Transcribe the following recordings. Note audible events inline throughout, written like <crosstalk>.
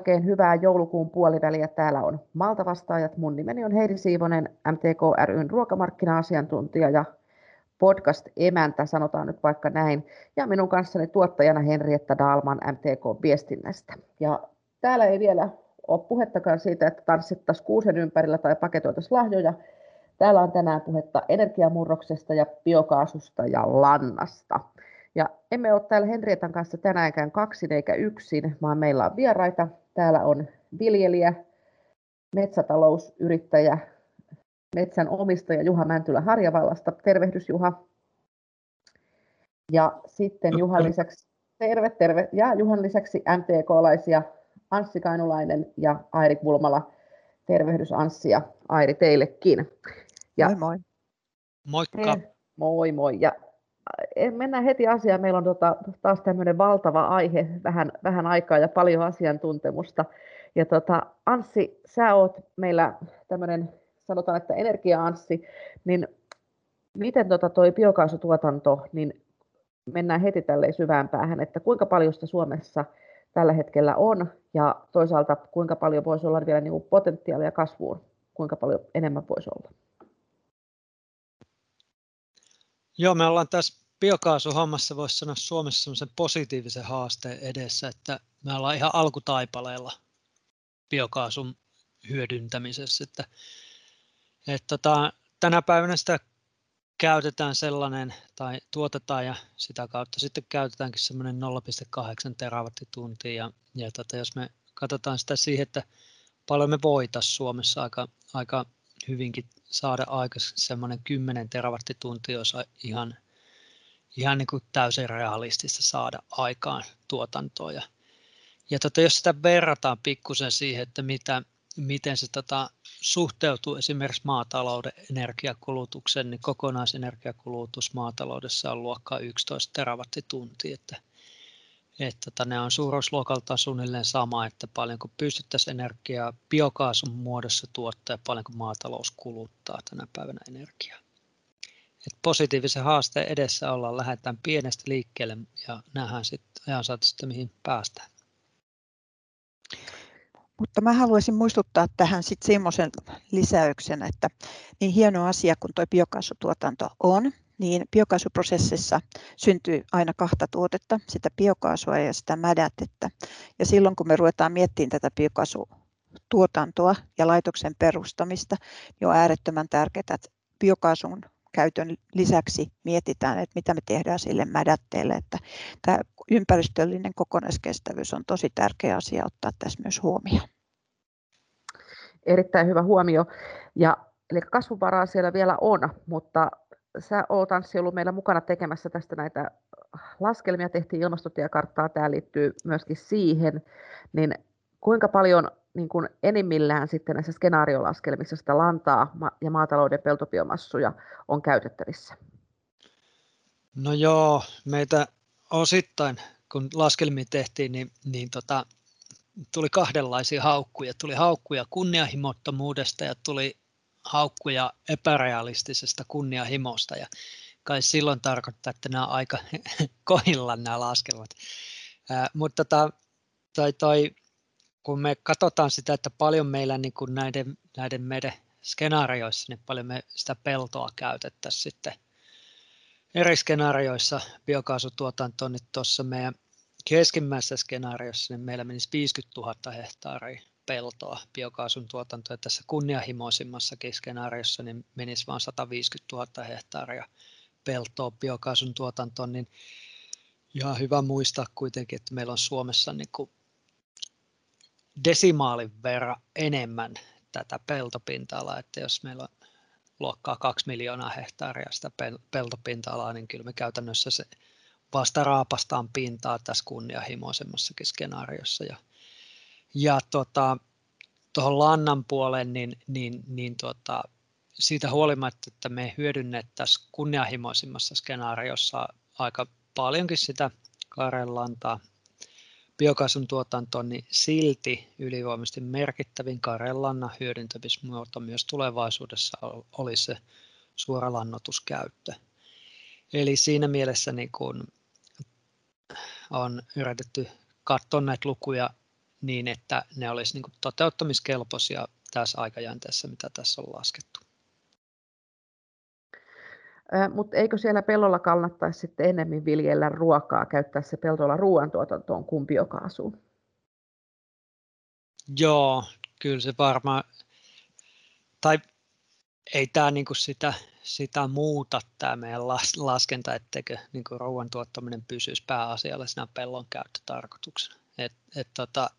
oikein hyvää joulukuun puoliväliä. Täällä on Malta-vastaajat. Mun nimeni on Heidi Siivonen, MTK ryn ruokamarkkina-asiantuntija ja podcast-emäntä, sanotaan nyt vaikka näin. Ja minun kanssani tuottajana Henrietta Dalman MTK-viestinnästä. Ja täällä ei vielä ole puhettakaan siitä, että tanssittaisiin kuusen ympärillä tai paketoitaisiin lahjoja. Täällä on tänään puhetta energiamurroksesta ja biokaasusta ja lannasta. Ja emme ole täällä Henrietan kanssa tänäänkään kaksin eikä yksin, vaan meillä on vieraita. Täällä on viljelijä, metsätalousyrittäjä, metsän omistaja Juha Mäntylä Harjavallasta. Tervehdys Juha. Ja sitten Juhan lisäksi, terve, terve. Ja Juhan lisäksi MTK-laisia Anssi Kainulainen ja Airi Kulmala. Tervehdys Anssi ja Airi teillekin. Ja moi moi. Moikka. Moi moi. Ja mennään heti asiaan. Meillä on tota, taas tämmöinen valtava aihe, vähän, vähän aikaa ja paljon asiantuntemusta. Ja tota, Anssi, sä oot meillä tämmöinen, sanotaan, että energia-Anssi, niin miten tota toi biokaasutuotanto, niin mennään heti tälleen syvään päähän, että kuinka paljon sitä Suomessa tällä hetkellä on, ja toisaalta kuinka paljon voisi olla vielä niin potentiaalia kasvuun, kuinka paljon enemmän voisi olla? Joo, me ollaan tässä biokaasuhommassa, voisi sanoa Suomessa semmoisen positiivisen haasteen edessä, että me ollaan ihan alkutaipaleella biokaasun hyödyntämisessä. Että, että tota, tänä päivänä sitä käytetään sellainen, tai tuotetaan ja sitä kautta sitten käytetäänkin semmoinen 0,8 terawattituntia. Ja, ja tota, jos me katsotaan sitä siihen, että paljon me voitaisiin Suomessa aika, aika hyvinkin saada aikaiseksi semmoinen 10 terawattituntia, jos ihan, ihan niin kuin täysin realistista saada aikaan tuotantoa. Ja, ja tota, jos sitä verrataan pikkusen siihen, että mitä, miten se tota, suhteutuu esimerkiksi maatalouden energiakulutukseen, niin kokonaisenergiakulutus maataloudessa on luokkaa 11 terawattituntia, että että tota, ne on suuruusluokalta suunnilleen sama, että paljonko pystyttäisiin energiaa biokaasun muodossa tuottaa ja paljonko maatalous kuluttaa tänä päivänä energiaa. Et positiivisen haasteen edessä ollaan, lähdetään pienestä liikkeelle ja nähdään sitten ajan sitten mihin päästään. Mutta mä haluaisin muistuttaa tähän sitten semmoisen lisäyksen, että niin hieno asia kuin tuo biokaasutuotanto on, niin biokaasuprosessissa syntyy aina kahta tuotetta, sitä biokaasua ja sitä mädätettä. Ja silloin kun me ruvetaan miettimään tätä biokaasutuotantoa ja laitoksen perustamista, niin on äärettömän tärkeää, että biokaasun käytön lisäksi mietitään, että mitä me tehdään sille mädätteelle. Että tämä ympäristöllinen kokonaiskestävyys on tosi tärkeä asia ottaa tässä myös huomioon. Erittäin hyvä huomio. Ja, eli kasvuvaraa siellä vielä on, mutta sä oot Anssi ollut meillä mukana tekemässä tästä näitä laskelmia, tehtiin ilmastotiekarttaa, tämä liittyy myöskin siihen, niin kuinka paljon niin kuin enimmillään sitten näissä skenaariolaskelmissa sitä lantaa ja maatalouden peltobiomassuja on käytettävissä? No joo, meitä osittain, kun laskelmia tehtiin, niin, niin tota, tuli kahdenlaisia haukkuja. Tuli haukkuja kunnianhimottomuudesta ja tuli haukkuja epärealistisesta kunnianhimosta ja kai silloin tarkoittaa, että nämä on aika <laughs> kohilla nämä laskelmat. Ää, mutta tota, toi, toi, kun me katsotaan sitä, että paljon meillä niin kuin näiden, näiden meidän skenaarioissa, niin paljon me sitä peltoa käytettäisiin sitten eri skenaarioissa biokaasutuotantoon, niin tuossa meidän keskimmäisessä skenaariossa niin meillä menisi 50 000 hehtaaria peltoa biokaasun tuotantoa. Tässä kunnianhimoisimmassakin skenaariossa niin menisi vain 150 000 hehtaaria peltoa biokaasun tuotantoon, niin ihan hyvä muistaa kuitenkin, että meillä on Suomessa niin kuin desimaalin verran enemmän tätä peltopinta-alaa, että jos meillä on luokkaa 2 miljoonaa hehtaaria sitä peltopinta-alaa, niin kyllä me käytännössä se vasta raapastaan pintaa tässä kunnianhimoisemmassakin skenaariossa. Ja ja tota, tuohon lannan puoleen, niin, niin, niin tota, siitä huolimatta, että me hyödynnettäisiin kunnianhimoisimmassa skenaariossa aika paljonkin sitä karellantaa biokaasun tuotantoon, niin silti ylivoimaisesti merkittävin karellannan hyödyntämismuoto myös tulevaisuudessa olisi se suora lannotuskäyttö. Eli siinä mielessä niin kun on yritetty katsoa näitä lukuja niin, että ne olisi niin toteuttamiskelpoisia tässä aikajänteessä, mitä tässä on laskettu. Mutta eikö siellä pellolla kannattaisi sitten enemmän viljellä ruokaa, käyttää se peltolla ruoantuotantoon kuin biokaasuun? Joo, kyllä se varmaan, tai ei tämä niinku sitä, sitä muuta tämä meidän laskenta, etteikö niinku ruoan tuottaminen pysyisi pääasiallisena pellon käyttötarkoituksena. Et, et tota,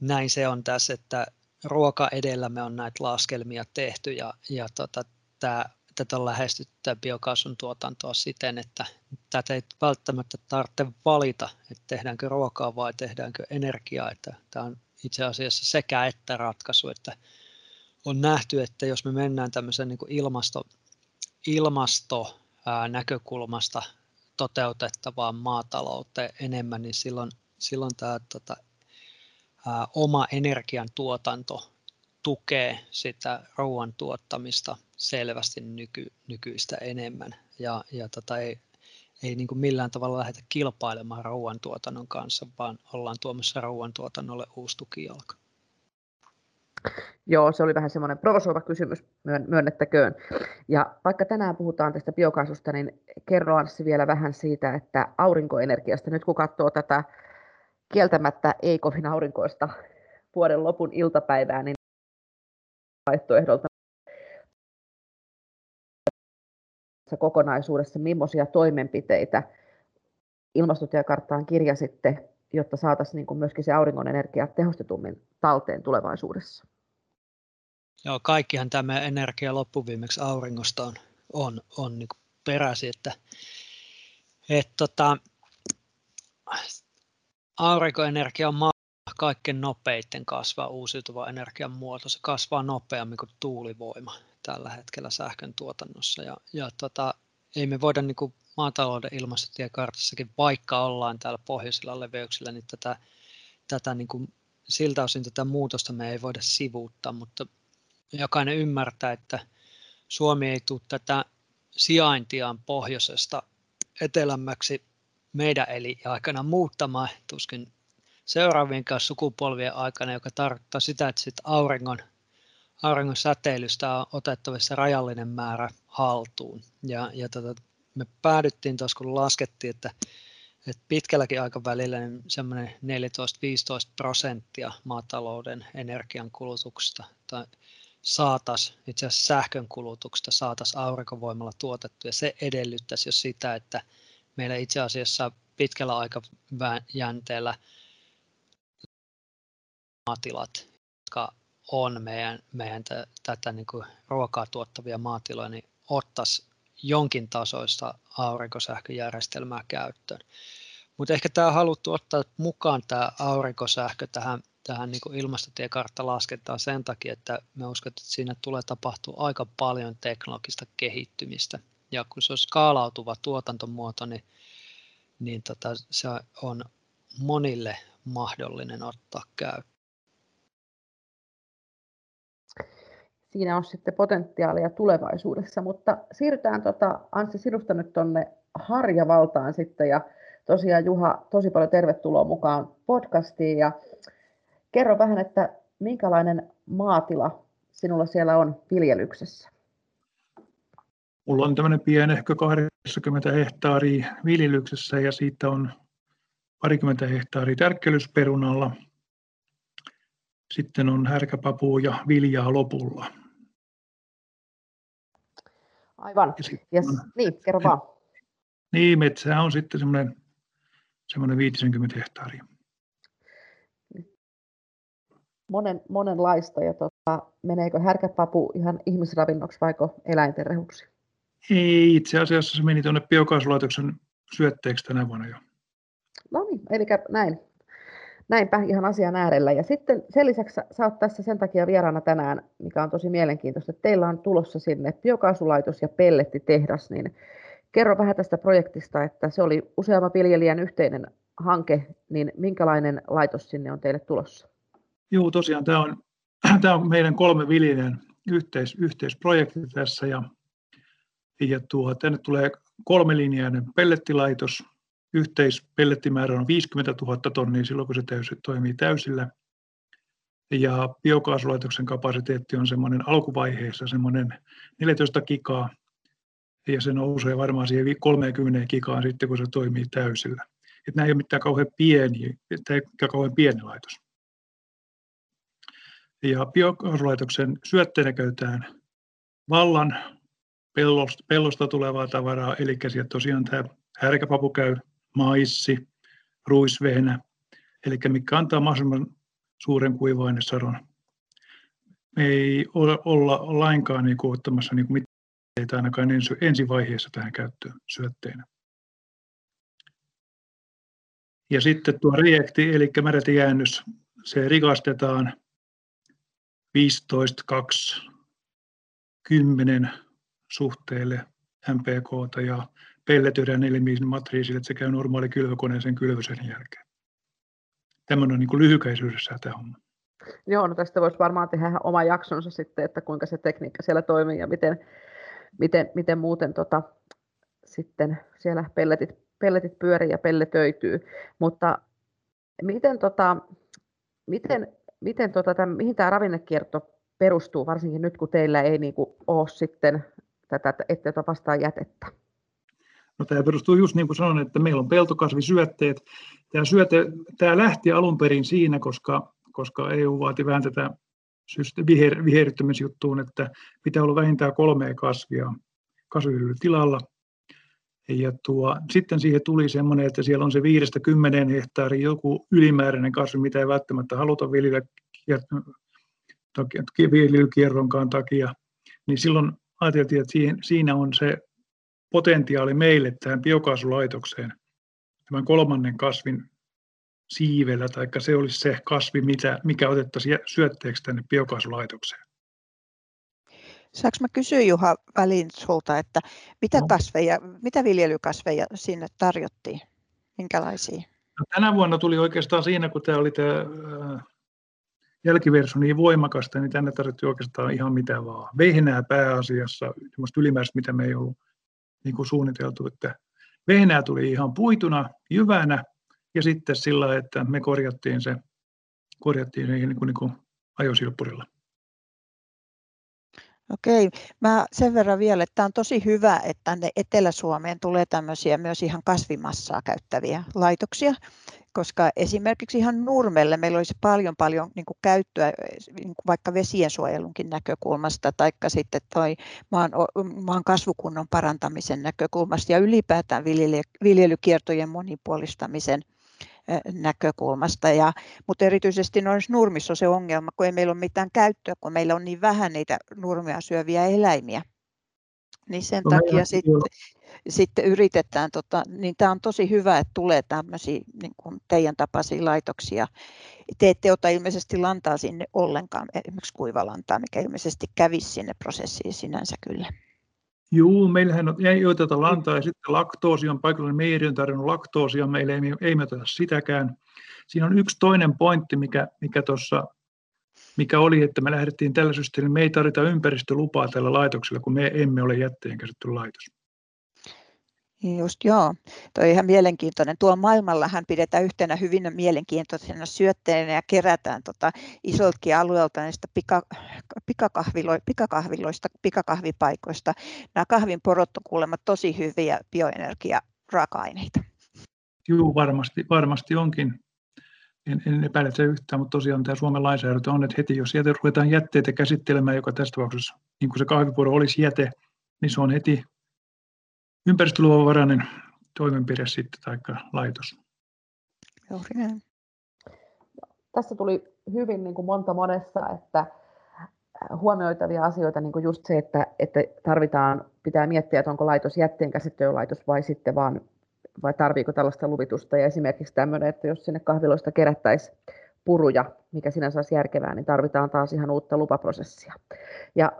näin se on tässä, että ruoka edellä me on näitä laskelmia tehty ja, ja tota, tämä tätä on lähestytty biokaasun tuotantoa siten, että tätä ei välttämättä tarvitse valita, että tehdäänkö ruokaa vai tehdäänkö energiaa. Että tämä on itse asiassa sekä että ratkaisu, että on nähty, että jos me mennään tämmöisen niin kuin ilmasto, ilmasto näkökulmasta toteutettavaan maatalouteen enemmän, niin silloin, silloin tämä tota, oma energiantuotanto tukee sitä ruoan tuottamista selvästi nyky, nykyistä enemmän ja, ja tota ei, ei niin kuin millään tavalla lähdetä kilpailemaan ruoantuotannon kanssa, vaan ollaan tuomassa ruoantuotannolle uusi tukijalka. Joo, se oli vähän semmoinen provosoiva kysymys, myönnettäköön. Ja vaikka tänään puhutaan tästä biokaasusta, niin kerro Anssi vielä vähän siitä, että aurinkoenergiasta, nyt kun katsoo tätä kieltämättä ei kovin aurinkoista vuoden lopun iltapäivää, niin vaihtoehdolta kokonaisuudessa, millaisia toimenpiteitä ilmastotiekarttaan kirjasitte, jotta saataisiin niin myöskin se auringon energia tehostetummin talteen tulevaisuudessa? Joo, kaikkihan tämä energia loppuviimeksi auringosta on, on, on niin peräsi, että et, tota, aurinkoenergia on maa kaikkein nopeiten kasvaa uusiutuva energian muoto. Se kasvaa nopeammin kuin tuulivoima tällä hetkellä sähkön tuotannossa. Ja, ja tota, ei me voida niin kuin maatalouden ilmastotiekartassakin, vaikka ollaan täällä pohjoisilla leveyksillä, niin tätä, tätä niin kuin, siltä osin tätä muutosta me ei voida sivuuttaa, mutta jokainen ymmärtää, että Suomi ei tule tätä sijaintiaan pohjoisesta etelämmäksi meidän eli aikana muuttamaan, tuskin seuraavien kanssa sukupolvien aikana, joka tarkoittaa sitä, että sit auringon, auringon säteilystä on otettavissa rajallinen määrä haltuun. Ja, ja tota, me päädyttiin tuossa, kun laskettiin, että, että pitkälläkin aikavälillä niin semmoinen 14-15 prosenttia maatalouden energiankulutuksesta tai saataisiin, itse asiassa sähkön kulutuksesta saataisiin aurinkovoimalla tuotettu, ja se edellyttäisi jo sitä, että meillä itse asiassa pitkällä aikajänteellä maatilat, jotka on meidän, meidän tätä niin kuin ruokaa tuottavia maatiloja, niin ottaisi jonkin tasoista aurinkosähköjärjestelmää käyttöön. Mutta ehkä tämä on haluttu ottaa mukaan tämä aurinkosähkö tähän, tähän niin ilmastotiekartta laskentaan sen takia, että me uskon, että siinä tulee tapahtua aika paljon teknologista kehittymistä. Ja kun se on skaalautuva tuotantomuoto, niin, niin tota, se on monille mahdollinen ottaa käyttöön. siinä on sitten potentiaalia tulevaisuudessa, mutta siirrytään tota, Anssi sinusta nyt tuonne Harjavaltaan sitten ja tosiaan Juha, tosi paljon tervetuloa mukaan podcastiin ja kerro vähän, että minkälainen maatila sinulla siellä on viljelyksessä? Mulla on tämmöinen pieni, ehkä 80 hehtaaria viljelyksessä ja siitä on parikymmentä hehtaaria tärkkelysperunalla. Sitten on härkäpapua ja viljaa lopulla. Aivan. Yes. Niin, kerro vaan. Niin, metsää on sitten semmoinen, semmoinen 50 hehtaaria. Monen, monenlaista. Ja tota, meneekö härkäpapu ihan ihmisravinnoksi vai eläinten rehuksi? Ei, itse asiassa se meni tuonne biokaasulaitoksen syötteeksi tänä vuonna jo. No niin, eli näin näinpä ihan asian äärellä. Ja sitten sen lisäksi sä oot tässä sen takia vieraana tänään, mikä on tosi mielenkiintoista, että teillä on tulossa sinne biokaasulaitos ja pellettitehdas, niin kerro vähän tästä projektista, että se oli useamman viljelijän yhteinen hanke, niin minkälainen laitos sinne on teille tulossa? Joo, tosiaan tämä on, <clears throat> tämä on meidän kolme viljelijän yhteis, yhteisprojekti tässä ja, ja tuo, tänne tulee kolmelinjainen pellettilaitos, yhteispellettimäärä on 50 000 tonnia silloin, kun se täysi, toimii täysillä. Ja biokaasulaitoksen kapasiteetti on semmoinen alkuvaiheessa semmoinen 14 gigaa, ja se nousee varmaan siihen 30 gigaan sitten, kun se toimii täysillä. Että nämä ei ole mitään kauhean pieni, tai kauhean pieni laitos. Ja biokaasulaitoksen syötteenä käytetään vallan pellosta, pellosta tulevaa tavaraa, eli sieltä tosiaan tämä härkäpapu käy, maissi, ruisvehnä, eli mikä antaa mahdollisimman suuren kuiva-ainesadon. Me ei olla lainkaan niin kuin, ottamassa niin kuin mitään ainakaan ensi, ensivaiheessa tähän käyttöön syötteenä. Ja sitten tuo reakti, eli märätijäännös, se rikastetaan 15, 2, 10 suhteelle MPK ja pelletyydään nelimiin matriisille, että se käy normaali kylvökoneen sen kylvösen jälkeen. Tämmöinen on niin lyhykäisyydessä tämä homma. Joo, no tästä voisi varmaan tehdä oma jaksonsa sitten, että kuinka se tekniikka siellä toimii ja miten, miten, miten muuten tota, sitten siellä pelletit, pelletit pyörii ja pelletöityy. Mutta miten, tota, miten, miten tota, tämän, mihin tämä ravinnekierto perustuu, varsinkin nyt kun teillä ei niin kuin, ole sitten tätä, ota vastaan jätettä? No, tämä perustuu just niin kuin sanoin, että meillä on peltokasvisyötteet. Tämä, syöte, tämä lähti alun perin siinä, koska, koska EU vaati vähän tätä viher, viherryttämisjuttuun, että pitää olla vähintään kolme kasvia kasviviljelytilalla. Ja tuo, sitten siihen tuli semmoinen, että siellä on se viidestä kymmeneen hehtaarin joku ylimääräinen kasvi, mitä ei välttämättä haluta viljellä viljelykierronkaan takia, niin silloin ajateltiin, että siinä on se potentiaali meille tähän biokaasulaitokseen tämän kolmannen kasvin siivellä, tai se olisi se kasvi, mitä, mikä otettaisiin syötteeksi tänne biokaasulaitokseen. Saanko mä kysyä Juha väliin sulta, että mitä, no. kasveja, mitä viljelykasveja sinne tarjottiin? Minkälaisia? No, tänä vuonna tuli oikeastaan siinä, kun tämä oli tämä jälkiversio niin voimakasta, niin tänne tarvittiin oikeastaan ihan mitä vaan. Vehnää pääasiassa, semmoista ylimääräistä, mitä me ei ollut niin kuin suunniteltu, että vehnää tuli ihan puituna, jyvänä, ja sitten sillä, että me korjattiin se, korjattiin se niin kuin, niin kuin ajosilppurilla. Okei, mä sen verran vielä, että tämä on tosi hyvä, että tänne Etelä-Suomeen tulee tämmöisiä myös ihan kasvimassaa käyttäviä laitoksia, koska esimerkiksi ihan Nurmelle meillä olisi paljon paljon niin kuin käyttöä niin kuin vaikka vesiensuojelunkin näkökulmasta tai sitten toi maan, maan kasvukunnon parantamisen näkökulmasta ja ylipäätään viljelykiertojen monipuolistamisen näkökulmasta. Ja, mutta erityisesti noissa nurmissa on se ongelma, kun ei meillä ole mitään käyttöä, kun meillä on niin vähän niitä nurmia syöviä eläimiä. Niin sen no, takia sitten, sitten yritetään, tota, niin tämä on tosi hyvä, että tulee tämmöisiä niin kuin teidän tapaisia laitoksia. Te ette ota ilmeisesti lantaa sinne ollenkaan, esimerkiksi kuivalantaa, mikä ilmeisesti kävisi sinne prosessiin sinänsä kyllä. Joo, meillähän on, ei oteta lantaa ja sitten laktoosi on paikallinen meiri on tarjonnut laktoosia, meillä ei, ei me oteta sitäkään. Siinä on yksi toinen pointti, mikä, mikä, tossa, mikä oli, että me lähdettiin tällä systeemillä, me ei tarvita ympäristölupaa tällä laitoksella, kun me emme ole jätteenkäsittelylaitos. Just joo, tuo on ihan mielenkiintoinen. Tuolla maailmallahan pidetään yhtenä hyvin mielenkiintoisena syötteenä ja kerätään tota isoltakin alueelta näistä pika, pikakahvilo, pikakahviloista, pikakahvipaikoista. Nämä kahvin porot on kuulemma tosi hyviä bioenergia-raaka-aineita. Joo, varmasti, varmasti onkin. En, en epäile se yhtään, mutta tosiaan tämä Suomen lainsäädäntö on, että heti jos jäte, ruvetaan jätteitä käsittelemään, joka tässä tapauksessa, niin kuin se kahvipuro olisi jäte, niin se on heti ympäristöluvanvarainen toimenpide sitten tai laitos. Juuri näin. Tässä tuli hyvin niin kuin monta monessa, että huomioitavia asioita, niin kuin just se, että, että tarvitaan, pitää miettiä, että onko laitos jätteen käsittelylaitos vai sitten vaan, vai tarviiko tällaista luvitusta. Ja esimerkiksi tämmöinen, että jos sinne kahviloista kerättäisiin puruja, mikä sinänsä olisi järkevää, niin tarvitaan taas ihan uutta lupaprosessia. Ja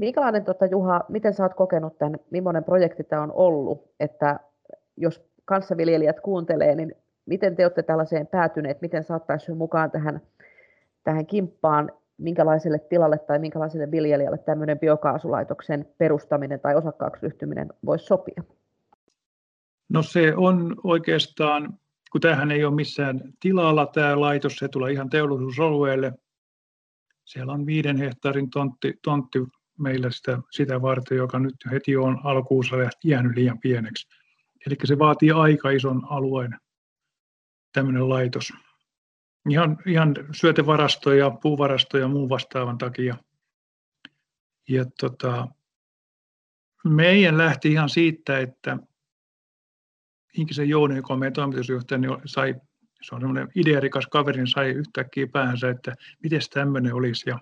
Minkälainen, tota, Juha, miten sä oot kokenut tämän, millainen projekti tämä on ollut, että jos kanssaviljelijät kuuntelee, niin miten te olette tällaiseen päätyneet, miten saattaisi mukaan tähän, tähän kimppaan, minkälaiselle tilalle tai minkälaiselle viljelijälle tämmöinen biokaasulaitoksen perustaminen tai osakkaaksi ryhtyminen voisi sopia? No se on oikeastaan, kun tämähän ei ole missään tilalla tämä laitos, se tulee ihan teollisuusalueelle. Siellä on viiden hehtaarin tontti, tontti meillä sitä, sitä varten, joka nyt heti on alkuussa jäänyt liian pieneksi. Eli se vaatii aika ison alueen tämmöinen laitos. Ihan, ihan syötevarastoja, puuvarastoja ja muun vastaavan takia. Ja tota, meidän lähti ihan siitä, että Inkisen Jouni, joka on meidän toimitusjohtaja, niin sai, se on semmoinen idearikas kaveri, niin sai yhtäkkiä päänsä, että miten tämmöinen olisi. Ja,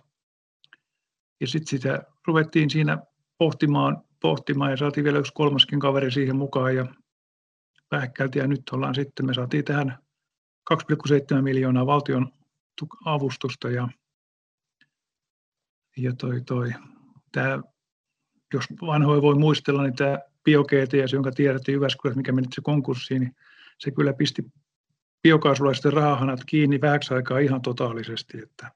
ja sitten sitä ruvettiin siinä pohtimaan, pohtimaan ja saatiin vielä yksi kolmaskin kaveri siihen mukaan ja pähkälti ja nyt ollaan sitten, me saatiin tähän 2,7 miljoonaa valtion avustusta ja, ja toi, toi, tämä, jos vanhoja voi muistella, niin tämä BioGTS, jonka tiedätte Jyväskylässä, mikä meni se konkurssiin, niin se kyllä pisti biokaasulaisten rahahanat kiinni vähäksi aikaa ihan totaalisesti, että,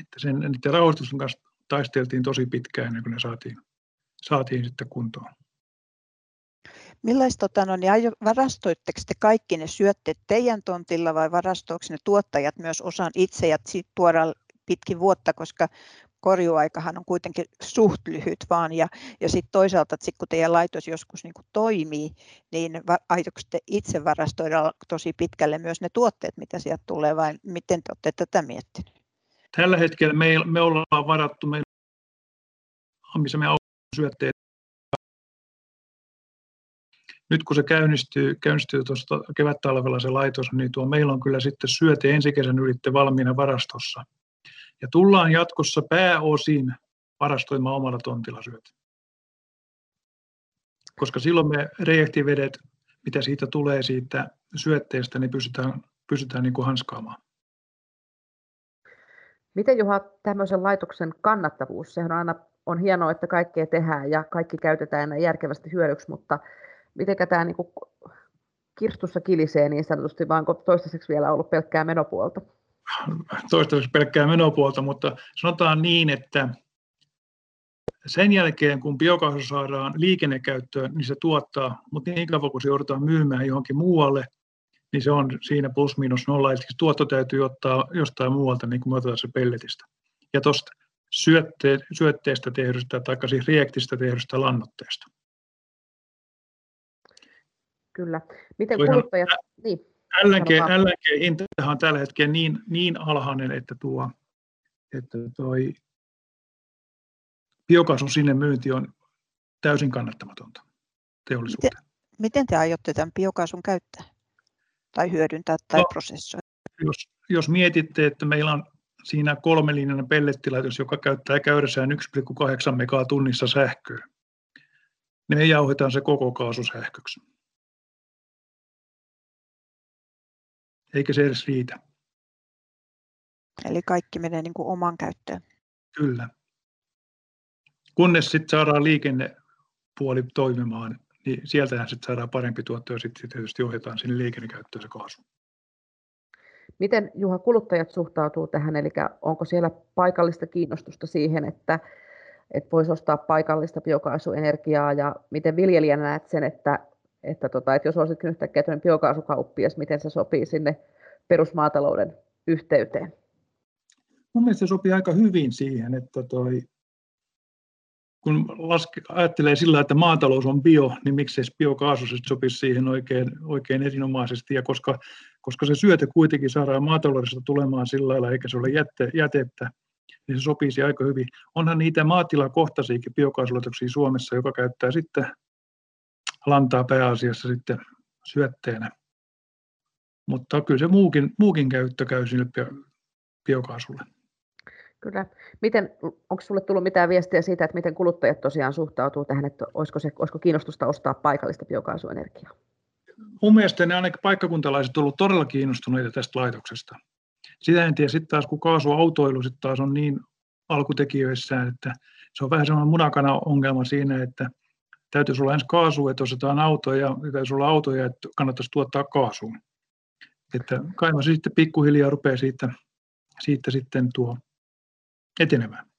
että sen, niiden rahoitusten kanssa taisteltiin tosi pitkään ennen kuin ne saatiin, saatiin sitten kuntoon. Millaista tota, no, niin varastoitteko te kaikki ne syötteet teidän tontilla vai varastoiko ne tuottajat myös osan itse ja tuodaan pitkin vuotta, koska korjuaikahan on kuitenkin suht lyhyt vaan ja, ja sitten toisaalta, että sit kun teidän laitos joskus niin toimii, niin te itse varastoida tosi pitkälle myös ne tuotteet, mitä sieltä tulee vai miten te olette tätä miettineet? Tällä hetkellä me, me ollaan varattu, me, me syötteet nyt kun se käynnistyy, käynnistyy tuosta kevät-talvella se laitos, niin tuo meillä on kyllä sitten syöte ensi kesän ylitte valmiina varastossa. Ja tullaan jatkossa pääosin varastoimaan omalla tontilla syötä. Koska silloin me rejektivedet, mitä siitä tulee siitä syötteestä, niin pystytään, pystytään niin kuin hanskaamaan. Miten Juha tämmöisen laitoksen kannattavuus? Sehän on aina on hienoa, että kaikkea tehdään ja kaikki käytetään järkevästi hyödyksi, mutta miten tämä niin kirstussa kilisee niin sanotusti, onko toistaiseksi vielä ollut pelkkää menopuolta? Toistaiseksi pelkkää menopuolta, mutta sanotaan niin, että sen jälkeen, kun biokaasu saadaan liikennekäyttöön, niin se tuottaa, mutta niin kauan kun se joudutaan myymään johonkin muualle, niin se on siinä plus miinus nolla, eli tuotto täytyy ottaa jostain muualta, niin kuin me otetaan se pelletistä. Ja tuosta syötte, syötteestä tehdystä, tai siis reaktista tehdystä lannoitteesta. Kyllä. Miten kuluttajat... Niin, LNG, LNG-hinta on tällä hetkellä niin, niin alhainen, että, tuo, että toi biokaasun sinne myynti on täysin kannattamatonta teollisuuteen. Miten, miten te aiotte tämän biokaasun käyttää tai hyödyntää tai no, prosessoida? Jos, jos mietitte, että meillä on siinä kolmelinjainen pellettilaitos, joka käyttää käydessään 1,8 megaa tunnissa sähköä, niin me jauhetaan se koko kaasu sähköksi. Eikä se edes riitä. Eli kaikki menee niin kuin oman käyttöön. Kyllä. Kunnes sitten saadaan liikennepuoli toimimaan, niin sieltähän sitten saadaan parempi tuotto ja sitten tietysti ohjataan sinne liikennekäyttöön se kaasu. Miten Juha kuluttajat suhtautuu tähän, eli onko siellä paikallista kiinnostusta siihen, että, että voisi ostaa paikallista biokaasuenergiaa ja miten viljelijänä näet sen, että että, tota, että jos olisikin yhtäkkiä biokaasukauppias, miten se sopii sinne perusmaatalouden yhteyteen? Mun mielestä se sopii aika hyvin siihen, että toi, kun laske, ajattelee sillä, että maatalous on bio, niin miksei biokaasu sopisi siihen oikein, oikein erinomaisesti, ja koska, koska se syöte kuitenkin saadaan maataloudesta tulemaan sillä lailla, eikä se ole jätte, jätettä, niin se sopisi aika hyvin. Onhan niitä maatilakohtaisiakin biokaasulaitoksia Suomessa, joka käyttää sitten lantaa pääasiassa sitten syötteenä. Mutta kyllä se muukin, muukin käyttö käy sille biokaasulle. Kyllä. Miten, onko sinulle tullut mitään viestiä siitä, että miten kuluttajat tosiaan suhtautuu tähän, että olisiko, se, olisiko kiinnostusta ostaa paikallista biokaasuenergiaa? Mun mielestä ne ainakin paikkakuntalaiset ovat todella kiinnostuneita tästä laitoksesta. Sitä en tiedä sitten taas, kun kaasuautoilu sitten taas on niin alkutekijöissään, että se on vähän sellainen munakana ongelma siinä, että täytyisi olla ensin kaasu, että ostetaan autoja, ja täytyisi olla autoja, että kannattaisi tuottaa kaasuun. Että kai se sitten pikkuhiljaa rupeaa siitä, siitä sitten tuo etenemään.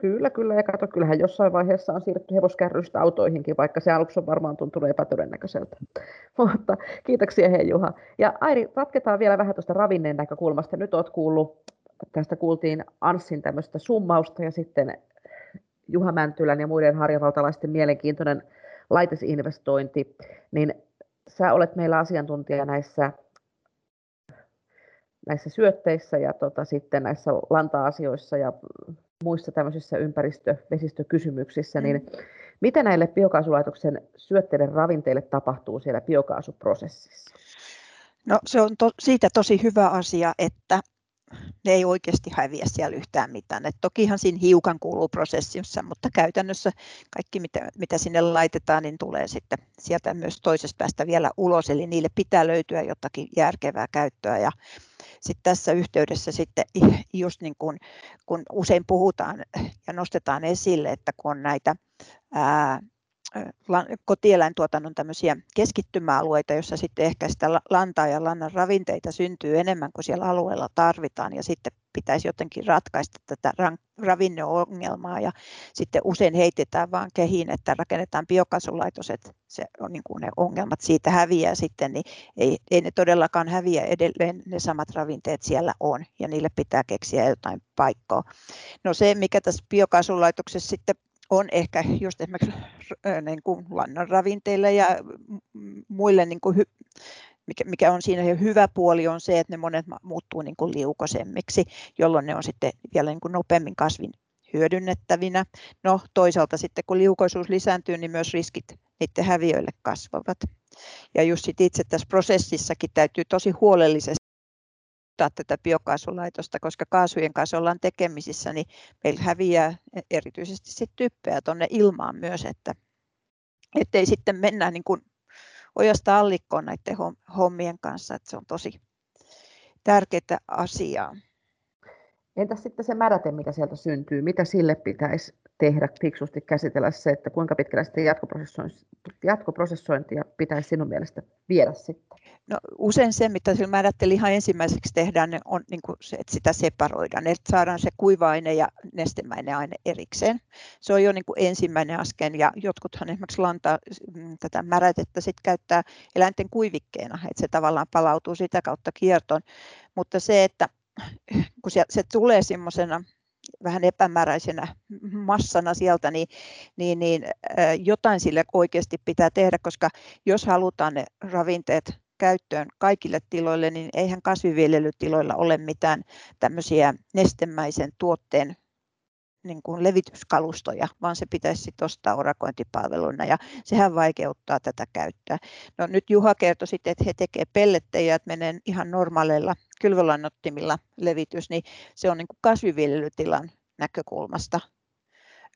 Kyllä, kyllä. Ja kato, kyllähän jossain vaiheessa on siirretty hevoskärrystä autoihinkin, vaikka se aluksi on varmaan tuntunut epätodennäköiseltä. <laughs> Mutta kiitoksia hei Juha. Ja Airi, jatketaan vielä vähän tuosta ravinneen näkökulmasta. Nyt olet kuullut, tästä kuultiin Anssin tämmöistä summausta ja sitten Juha Mäntylän ja muiden harjavaltalaisten mielenkiintoinen laitesinvestointi, niin sä olet meillä asiantuntija näissä, näissä syötteissä ja tota, sitten näissä lanta-asioissa ja muissa tämmöisissä ympäristö- vesistökysymyksissä, niin mm. niin mitä näille biokaasulaitoksen syötteiden ravinteille tapahtuu siellä biokaasuprosessissa? No se on to, siitä tosi hyvä asia, että ne ei oikeasti häviä siellä yhtään mitään. Et tokihan siinä hiukan kuuluu prosessissa, mutta käytännössä kaikki, mitä, mitä sinne laitetaan, niin tulee sitten sieltä myös toisesta päästä vielä ulos, eli niille pitää löytyä jotakin järkevää käyttöä. Ja sitten tässä yhteydessä sitten <laughs> just niin kuin, kun usein puhutaan ja nostetaan esille, että kun on näitä ää, kotieläintuotannon tämmöisiä keskittymäalueita, joissa sitten ehkä sitä lantaa ja lannan ravinteita syntyy enemmän kuin siellä alueella tarvitaan ja sitten pitäisi jotenkin ratkaista tätä ravinneongelmaa ja sitten usein heitetään vaan kehiin, että rakennetaan biokasulaitos, että se on niin kuin ne ongelmat siitä häviää sitten, niin ei, ei ne todellakaan häviä edelleen, ne samat ravinteet siellä on ja niille pitää keksiä jotain paikkaa. No se, mikä tässä biokaasulaitoksessa sitten on ehkä just esimerkiksi niin kuin lannan ravinteille ja muille, niin kuin mikä, on siinä hyvä puoli on se, että ne monet muuttuu niin kuin liukosemmiksi, jolloin ne on sitten vielä niin kuin nopeammin kasvin hyödynnettävinä. No toisaalta sitten kun liukoisuus lisääntyy, niin myös riskit niiden häviöille kasvavat. Ja just sit itse tässä prosessissakin täytyy tosi huolellisesti tätä biokaasulaitosta, koska kaasujen kanssa ollaan tekemisissä, niin meillä häviää erityisesti sit typpeä tuonne ilmaan myös, että ettei sitten mennä niin kuin ojasta allikkoon näiden hommien kanssa, että se on tosi tärkeää asiaa. Entäs sitten se märäte, mikä sieltä syntyy, mitä sille pitäisi tehdä fiksusti käsitellä se, että kuinka pitkällä sitten jatkoprosessointia pitäisi sinun mielestä viedä sitten? No, usein se, mitä sillä määrätteli ihan ensimmäiseksi tehdään, on niin kuin se, että sitä separoidaan, että saadaan se kuiva-aine ja nestemäinen aine erikseen. Se on jo niin kuin ensimmäinen askel ja jotkuthan esimerkiksi lantaa mm, tätä märätettä sit käyttää eläinten kuivikkeena, että se tavallaan palautuu sitä kautta kiertoon. Mutta se, että kun se, se tulee semmoisena vähän epämääräisenä massana sieltä, niin, niin, niin jotain sille oikeasti pitää tehdä, koska jos halutaan ne ravinteet käyttöön kaikille tiloille, niin eihän kasviviljelytiloilla ole mitään tämmöisiä nestemäisen tuotteen niin kuin levityskalustoja, vaan se pitäisi sitten ostaa orakointipalveluna ja sehän vaikeuttaa tätä käyttöä. No nyt Juha kertoi sitten, että he tekevät pellettejä, että menee ihan normaaleilla kylvölannottimilla levitys, niin se on niin kuin kasviviljelytilan näkökulmasta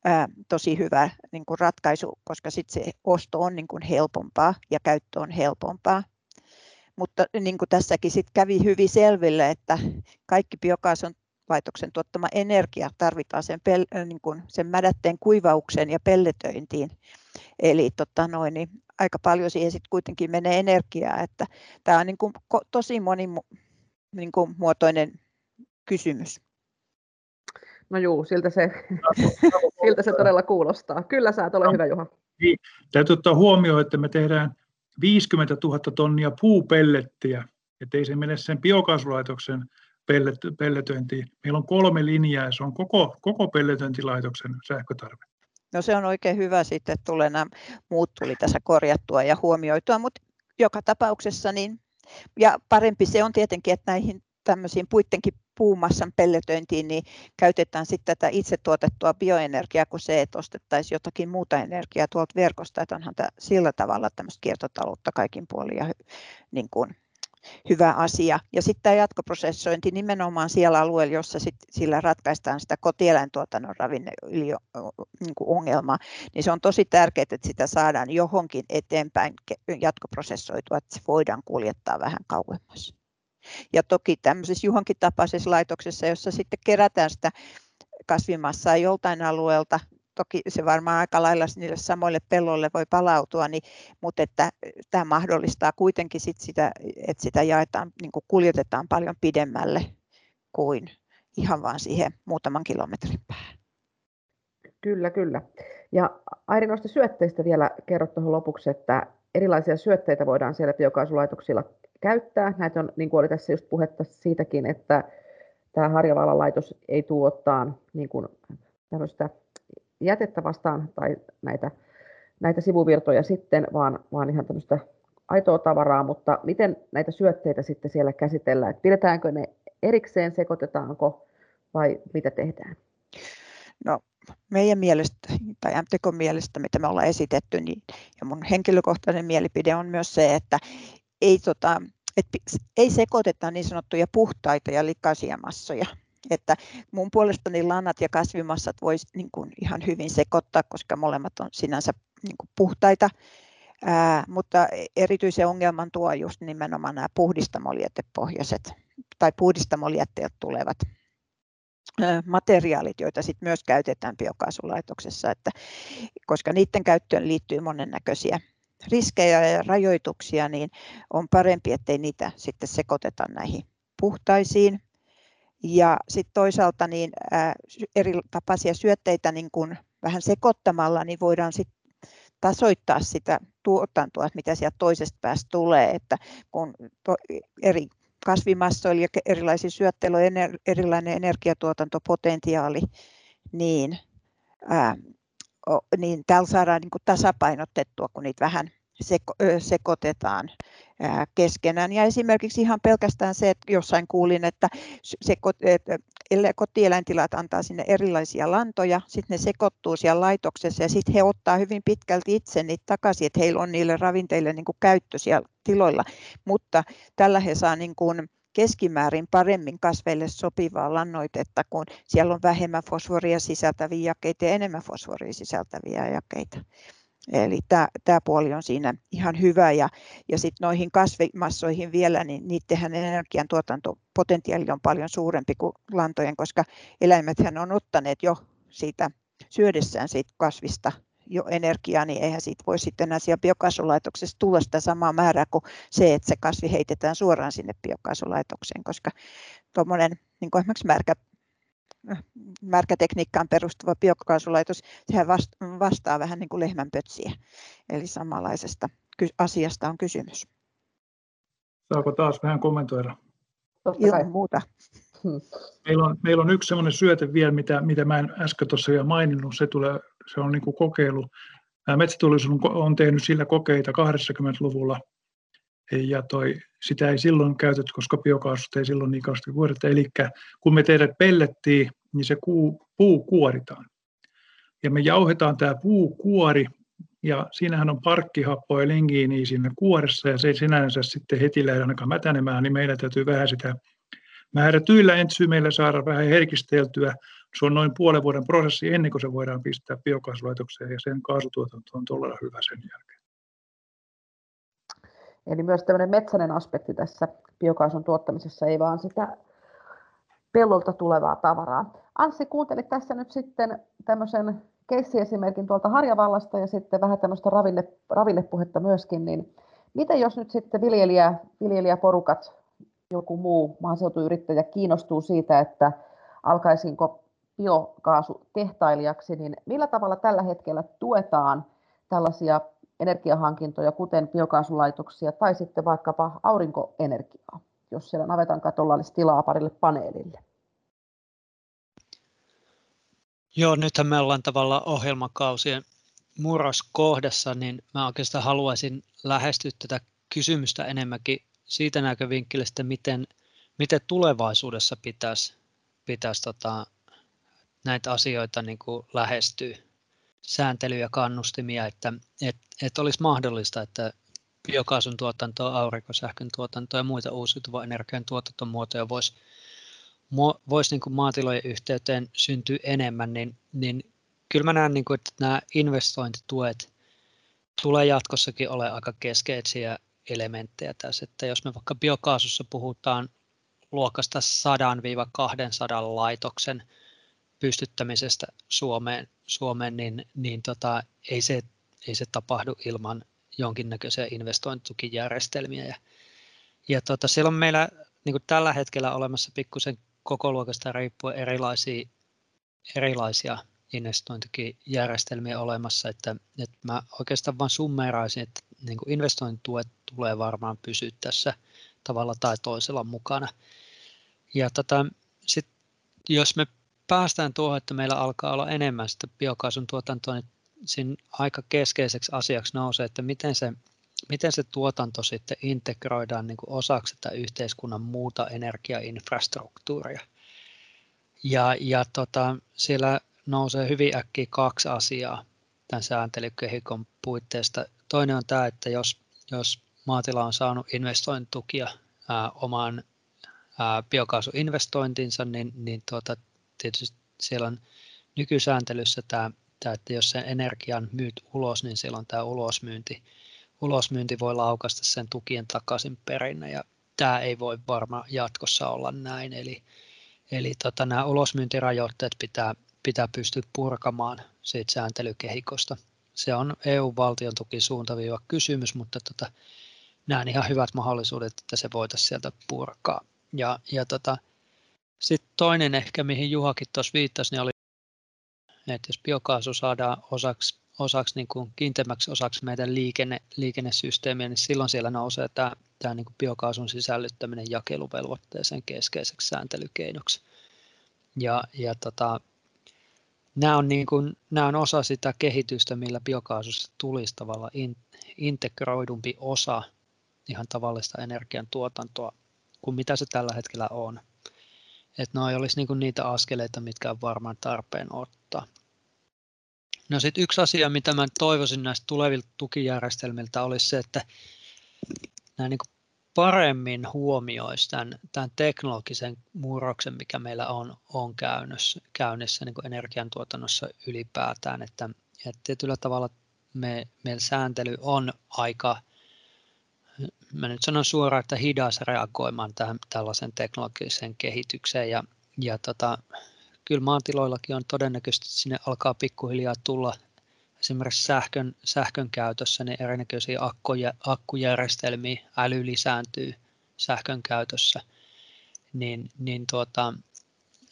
ää, tosi hyvä niin kuin ratkaisu, koska sitten se osto on niin kuin helpompaa ja käyttö on helpompaa. Mutta niin kuin tässäkin sit kävi hyvin selville, että kaikki biokaasun laitoksen tuottama energia tarvitaan sen, pel- niin kuin sen mädätteen kuivaukseen ja pelletöintiin. Eli tota noin, niin aika paljon siihen sitten kuitenkin menee energiaa, että tämä on niin kuin tosi monimuotoinen niin kuin muotoinen kysymys. No juu, siltä se, <laughs> siltä se todella kuulostaa. Kyllä sä ole hyvä, Juha. Niin, täytyy ottaa huomioon, että me tehdään 50 000 tonnia puupellettiä, ettei se mene sen biokaasulaitoksen pellet, pelletöintiin. Meillä on kolme linjaa ja se on koko, koko pelletöintilaitoksen sähkötarve. No se on oikein hyvä sitten, että tulee nämä muut tuli tässä korjattua ja huomioitua, mutta joka tapauksessa niin, ja parempi se on tietenkin, että näihin tämmöisiin puittenkin puumassan pelletöintiin, niin käytetään sitten tätä itse tuotettua bioenergiaa kuin se, että ostettaisiin jotakin muuta energiaa tuolta verkosta, että onhan tämä sillä tavalla tämmöistä kiertotaloutta kaikin puolin ja niin kuin hyvä asia. Ja sitten tämä jatkoprosessointi nimenomaan siellä alueella, jossa sit sillä ratkaistaan sitä kotieläintuotannon ravinneongelmaa, niin, niin se on tosi tärkeää, että sitä saadaan johonkin eteenpäin jatkoprosessoitua, että se voidaan kuljettaa vähän kauemmas. Ja toki tämmöisessä Juhankin tapaisessa laitoksessa, jossa sitten kerätään sitä kasvimassaa joltain alueelta, toki se varmaan aika lailla niille samoille pelloille voi palautua, niin, mutta että tämä mahdollistaa kuitenkin sit sitä, että sitä jaetaan, niin kuin kuljetetaan paljon pidemmälle kuin ihan vaan siihen muutaman kilometrin päähän. Kyllä, kyllä. Ja Airi noista syötteistä vielä kerrot tuohon lopuksi, että erilaisia syötteitä voidaan siellä biokaasulaitoksilla käyttää. Näitä on, niin kuin oli tässä just puhetta siitäkin, että tämä Harjavallan laitos ei tuottaa niin kuin tämmöistä jätettä vastaan tai näitä, näitä sivuvirtoja sitten, vaan, vaan ihan tämmöistä aitoa tavaraa, mutta miten näitä syötteitä sitten siellä käsitellään? Että pidetäänkö ne erikseen, sekoitetaanko vai mitä tehdään? No meidän mielestä tai MTK mielestä, mitä me ollaan esitetty, niin, ja mun henkilökohtainen mielipide on myös se, että ei, tota, et, ei sekoiteta niin sanottuja puhtaita ja likaisia massoja. Että mun puolestani lannat ja kasvimassat voisi niin kuin ihan hyvin sekoittaa, koska molemmat on sinänsä niin kuin puhtaita. Ää, mutta erityisen ongelman tuo just nimenomaan nämä puhdistamoliettepohjaiset tai puhdistamolietteet tulevat materiaalit, joita sit myös käytetään biokaasulaitoksessa, että, koska niiden käyttöön liittyy monennäköisiä riskejä ja rajoituksia, niin on parempi, ettei niitä sitten sekoiteta näihin puhtaisiin. Ja sitten toisaalta niin eri tapaisia syötteitä niin kun vähän sekoittamalla, niin voidaan sitten tasoittaa sitä tuotantoa, että mitä sieltä toisesta päästä tulee, että kun eri kasvimassoilla ja erilaisilla syötteillä on erilainen energiatuotantopotentiaali, niin, ää, niin täällä saadaan niin tasapainotettua, kun niitä vähän seko, sekoitetaan keskenään. Ja esimerkiksi ihan pelkästään se, että jossain kuulin, että se, kotieläintilat antaa sinne erilaisia lantoja, sitten ne sekoittuu siellä laitoksessa ja sitten he ottaa hyvin pitkälti itse niitä takaisin, että heillä on niille ravinteille niin kuin käyttö siellä tiloilla, mutta tällä he saa niin kuin keskimäärin paremmin kasveille sopivaa lannoitetta, kun siellä on vähemmän fosforia sisältäviä jakeita ja enemmän fosforia sisältäviä jakeita. Eli tämä, puoli on siinä ihan hyvä. Ja, ja sitten noihin kasvimassoihin vielä, niin niiden energiantuotantopotentiaali on paljon suurempi kuin lantojen, koska eläimethän on ottaneet jo siitä syödessään siitä kasvista jo energiaa, niin eihän siitä voi sitten asia biokaasulaitoksessa tulla sitä samaa määrää kuin se, että se kasvi heitetään suoraan sinne biokaasulaitokseen, koska tuommoinen niin esimerkiksi märkä märkätekniikkaan perustuva biokaasulaitos, sehän vastaa vähän niin kuin lehmänpötsiä. Eli samanlaisesta asiasta on kysymys. Saako taas vähän kommentoida? Ilman muuta. Hmm. Meillä on, meillä on yksi sellainen syöte vielä, mitä, mitä mä en äsken tuossa vielä maininnut. Se, tulee, se on niin kuin kokeilu. Metsäteollisuus on tehnyt sillä kokeita 80-luvulla ja toi, sitä ei silloin käytetty, koska biokaasusta ei silloin niin kauheasti kuorita. Eli kun me tehdään pellettiä, niin se kuu, puu kuoritaan. Ja me jauhetaan tämä puukuori, ja siinähän on parkkihappoa ja lingiiniä siinä kuoressa, ja se ei sinänsä sitten heti lähde ainakaan mätänemään, niin meidän täytyy vähän sitä määrätyillä entsyymeillä saada vähän herkisteltyä. Se on noin puolen vuoden prosessi ennen kuin se voidaan pistää biokaasulaitokseen, ja sen kaasutuotanto on todella hyvä sen jälkeen. Eli myös tämmöinen metsäinen aspekti tässä biokaasun tuottamisessa, ei vaan sitä pellolta tulevaa tavaraa. Anssi, kuuntelit tässä nyt sitten tämmöisen keissiesimerkin tuolta Harjavallasta ja sitten vähän tämmöistä ravinne, ravinnepuhetta myöskin, niin miten jos nyt sitten viljelijä, viljelijäporukat, joku muu maaseutuyrittäjä kiinnostuu siitä, että alkaisinko biokaasutehtailijaksi, niin millä tavalla tällä hetkellä tuetaan tällaisia energiahankintoja, kuten biokaasulaitoksia tai sitten vaikkapa aurinkoenergiaa, jos siellä navetan katolla olisi tilaa parille paneelille. Joo, nythän me ollaan tavallaan ohjelmakausien murroskohdassa, niin mä oikeastaan haluaisin lähestyä tätä kysymystä enemmänkin siitä näkövinkkelistä, miten, miten tulevaisuudessa pitäisi, pitäisi tota, näitä asioita niin kuin lähestyä sääntelyä kannustimia, että, että, että olisi mahdollista, että biokaasun tuotantoa, aurinkosähkön tuotantoa ja muita uusiutuvan energian tuotantomuotoja voisi vois niin maatilojen yhteyteen syntyä enemmän, niin, niin kyllä mä näen, niin kuin, että nämä investointituet tulee jatkossakin ole aika keskeisiä elementtejä tässä, että jos me vaikka biokaasussa puhutaan luokasta 100-200 laitoksen pystyttämisestä Suomeen, Suomeen niin, niin tota, ei, se, ei se tapahdu ilman jonkinnäköisiä investointitukijärjestelmiä. Ja, ja tota, siellä on meillä niin kuin tällä hetkellä olemassa pikkusen koko luokasta riippuen erilaisia, erilaisia investointikijärjestelmiä olemassa, että, että mä oikeastaan vain summeeraisin, että niin kuin investointituet tulee varmaan pysyä tässä tavalla tai toisella mukana. Ja tota, sit, jos me päästään tuohon, että meillä alkaa olla enemmän sitä biokaasun tuotantoa, niin siinä aika keskeiseksi asiaksi nousee, että miten se, miten se tuotanto sitten integroidaan niin kuin osaksi tätä yhteiskunnan muuta energiainfrastruktuuria. Ja, ja tota, siellä nousee hyvin äkkiä kaksi asiaa tämän sääntelykehikon puitteista. Toinen on tämä, että jos, jos maatila on saanut investointitukia ää, omaan ää, biokaasuinvestointinsa, niin, niin tuota, tietysti siellä on nykysääntelyssä tämä, tämä, että jos sen energian myyt ulos, niin siellä on tämä ulosmyynti. Ulosmyynti voi laukasta sen tukien takaisin perinnä ja tämä ei voi varmaan jatkossa olla näin. Eli, eli tota, nämä ulosmyyntirajoitteet pitää, pitää pystyä purkamaan siitä sääntelykehikosta. Se on EU-valtion tuki suuntaviiva kysymys, mutta tota, näen ihan hyvät mahdollisuudet, että se voitaisiin sieltä purkaa. Ja, ja tota, sitten toinen ehkä, mihin Juhakin tuossa viittasi, niin oli, että jos biokaasu saadaan osaksi, osaksi niin kuin kiinteämmäksi osaksi meidän liikenne, liikennesysteemiä, niin silloin siellä nousee tämä, tämä niin kuin biokaasun sisällyttäminen jakeluvelvoitteeseen keskeiseksi sääntelykeinoksi. Ja, ja tota, nämä, on niin kuin, nämä on osa sitä kehitystä, millä biokaasusta tulisi tavallaan in, integroidumpi osa ihan tavallista energiantuotantoa kuin mitä se tällä hetkellä on. Että noi olisi niinku niitä askeleita, mitkä on varmaan tarpeen ottaa. No sitten yksi asia, mitä mä toivoisin näistä tulevilta tukijärjestelmiltä, olisi se, että nämä niin paremmin huomioisi tämän, tämän teknologisen murroksen, mikä meillä on, on käynnissä, käynnissä niin energiantuotannossa ylipäätään. Että, että tietyllä tavalla me, meillä sääntely on aika mä nyt sanon suoraan, että hidas reagoimaan tähän tällaisen teknologiseen kehitykseen ja, ja tota, kyllä maatiloillakin on todennäköisesti sinne alkaa pikkuhiljaa tulla esimerkiksi sähkön, sähkön käytössä niin erinäköisiä akkuja, akkujärjestelmiä, äly lisääntyy sähkön käytössä, niin, niin tuota,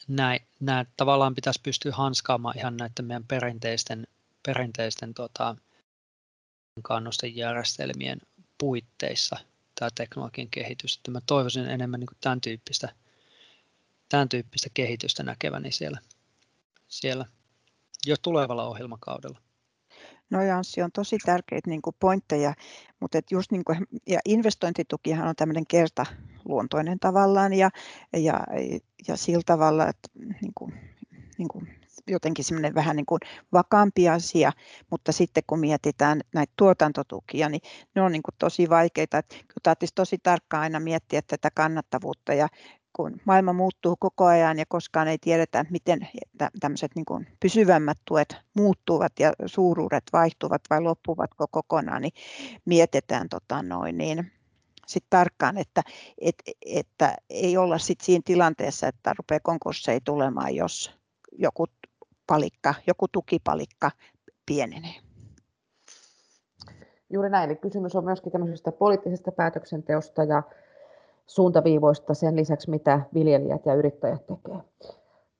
näin, näin, tavallaan pitäisi pystyä hanskaamaan ihan näiden meidän perinteisten, perinteisten tota, kannustejärjestelmien puitteissa tämä teknologian kehitys. Että mä toivoisin enemmän niin kuin tämän, tyyppistä, tämän tyyppistä kehitystä näkeväni siellä, siellä jo tulevalla ohjelmakaudella. No Janssi on tosi tärkeitä niin kuin pointteja, mutta et just niin kuin, ja investointitukihan on tämmöinen kertaluontoinen tavallaan ja, ja, ja sillä tavalla, että niin kuin, niin kuin jotenkin semmoinen vähän niin kuin vakaampi asia, mutta sitten kun mietitään näitä tuotantotukia, niin ne on niin kuin tosi vaikeita. Täytyisi tosi tarkkaan aina miettiä tätä kannattavuutta ja kun maailma muuttuu koko ajan ja koskaan ei tiedetä, miten tämmöiset niin kuin pysyvämmät tuet muuttuvat ja suuruudet vaihtuvat vai loppuvatko kokonaan, niin mietitään tota noin, niin sit tarkkaan, että, et, että ei olla sit siinä tilanteessa, että rupeaa konkursseja tulemaan, jos joku palikka, joku tukipalikka pienenee. Juuri näin, eli kysymys on myöskin tämmöisestä poliittisesta päätöksenteosta ja suuntaviivoista sen lisäksi, mitä viljelijät ja yrittäjät tekevät.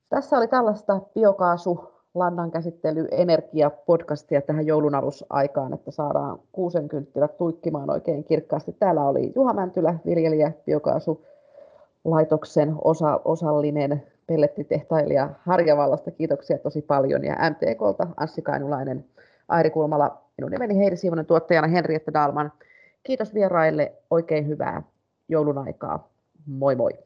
Tässä oli tällaista biokaasu lannan käsittely energia podcastia tähän joulun alusaikaan, että saadaan kuusen kynttilät tuikkimaan oikein kirkkaasti. Täällä oli Juha Mäntylä, viljelijä, biokaasulaitoksen osa, osallinen pellettitehtailija Harjavallasta. Kiitoksia tosi paljon ja MTKlta Anssi Kainulainen, Airi Kulmala, minun nimeni Heidi Siivonen, tuottajana Henriette Dalman. Kiitos vieraille, oikein hyvää joulun aikaa. Moi moi!